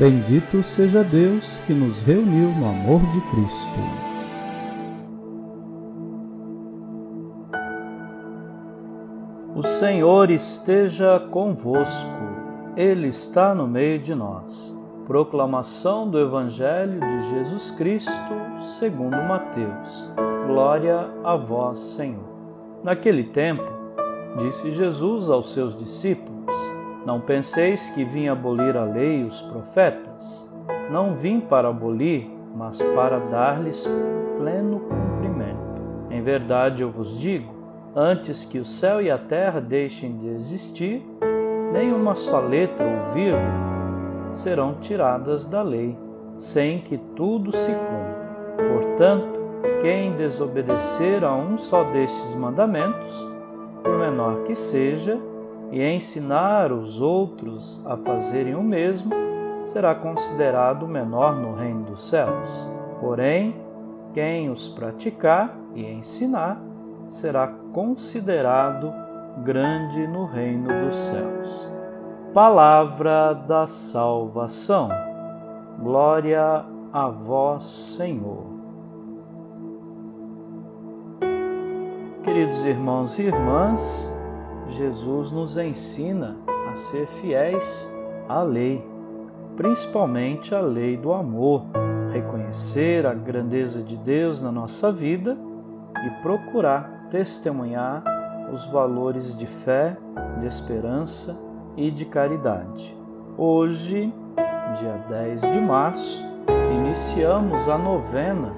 Bendito seja Deus que nos reuniu no amor de Cristo. O Senhor esteja convosco, Ele está no meio de nós. Proclamação do Evangelho de Jesus Cristo, segundo Mateus. Glória a vós, Senhor. Naquele tempo, disse Jesus aos seus discípulos: não penseis que vim abolir a lei e os profetas. Não vim para abolir, mas para dar-lhes pleno cumprimento. Em verdade eu vos digo: antes que o céu e a terra deixem de existir, nem uma só letra ou vírgula serão tiradas da lei, sem que tudo se cumpra. Portanto, quem desobedecer a um só destes mandamentos, por menor que seja, e ensinar os outros a fazerem o mesmo, será considerado menor no reino dos céus. Porém, quem os praticar e ensinar será considerado grande no reino dos céus. Palavra da salvação. Glória a vós, Senhor. Queridos irmãos e irmãs, Jesus nos ensina a ser fiéis à lei, principalmente à lei do amor, reconhecer a grandeza de Deus na nossa vida e procurar testemunhar os valores de fé, de esperança e de caridade. Hoje, dia 10 de março, iniciamos a novena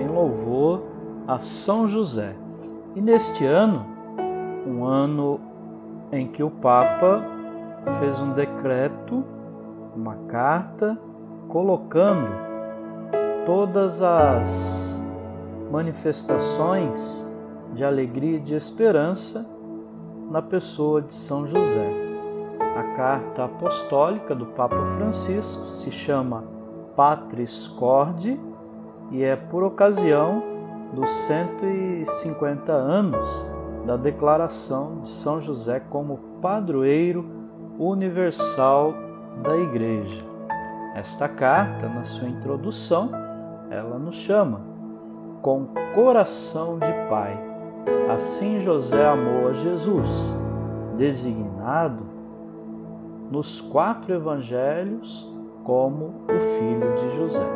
em louvor a São José. E neste ano, um ano em que o Papa fez um decreto, uma carta, colocando todas as manifestações de alegria e de esperança na pessoa de São José. A carta apostólica do Papa Francisco se chama Patris Corde e é por ocasião dos 150 anos da declaração de São José como padroeiro universal da Igreja. Esta carta, na sua introdução, ela nos chama com coração de pai. Assim José amou a Jesus, designado nos quatro evangelhos como o filho de José.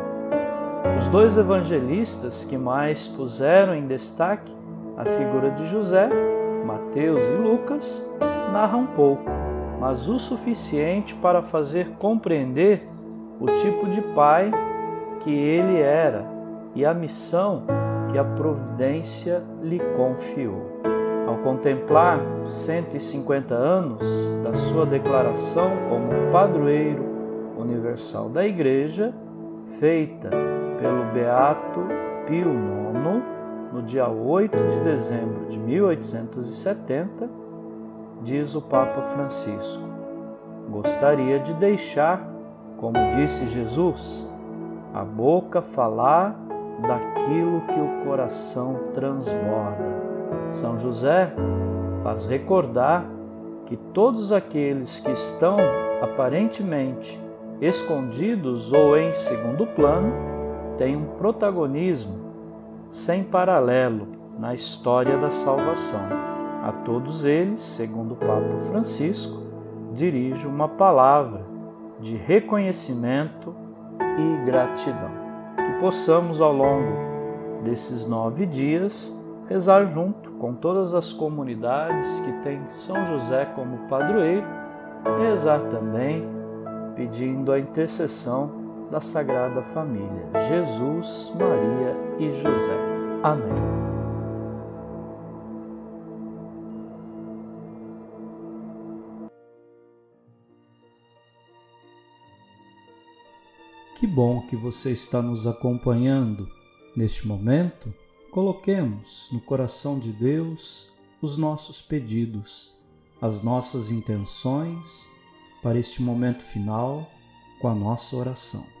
Os dois evangelistas que mais puseram em destaque a figura de José, Mateus e Lucas narram pouco, mas o suficiente para fazer compreender o tipo de pai que ele era e a missão que a providência lhe confiou. Ao contemplar 150 anos da sua declaração como padroeiro universal da Igreja, feita pelo Beato Pio IX, no dia 8 de dezembro de 1870, diz o Papa Francisco: Gostaria de deixar, como disse Jesus, a boca falar daquilo que o coração transborda. São José faz recordar que todos aqueles que estão aparentemente escondidos ou em segundo plano têm um protagonismo sem paralelo na história da salvação. A todos eles, segundo o Papa Francisco, dirijo uma palavra de reconhecimento e gratidão. Que possamos, ao longo desses nove dias, rezar junto com todas as comunidades que têm São José como padroeiro e rezar também pedindo a intercessão da Sagrada Família, Jesus, Maria e José. Amém. Que bom que você está nos acompanhando. Neste momento, coloquemos no coração de Deus os nossos pedidos, as nossas intenções para este momento final com a nossa oração.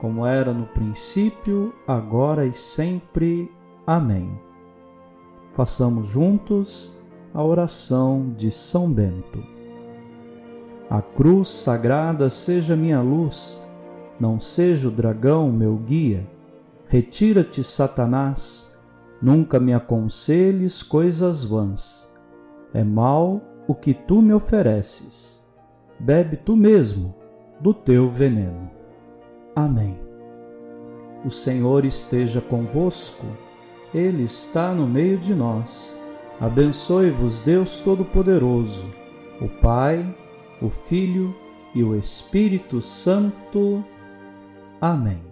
como era no princípio, agora e sempre. Amém. Façamos juntos a oração de São Bento. A cruz sagrada seja minha luz, não seja o dragão meu guia. Retira-te, Satanás, nunca me aconselhes coisas vãs. É mal o que tu me ofereces. Bebe tu mesmo do teu veneno. Amém. O Senhor esteja convosco, Ele está no meio de nós. Abençoe-vos, Deus Todo-Poderoso, o Pai, o Filho e o Espírito Santo. Amém.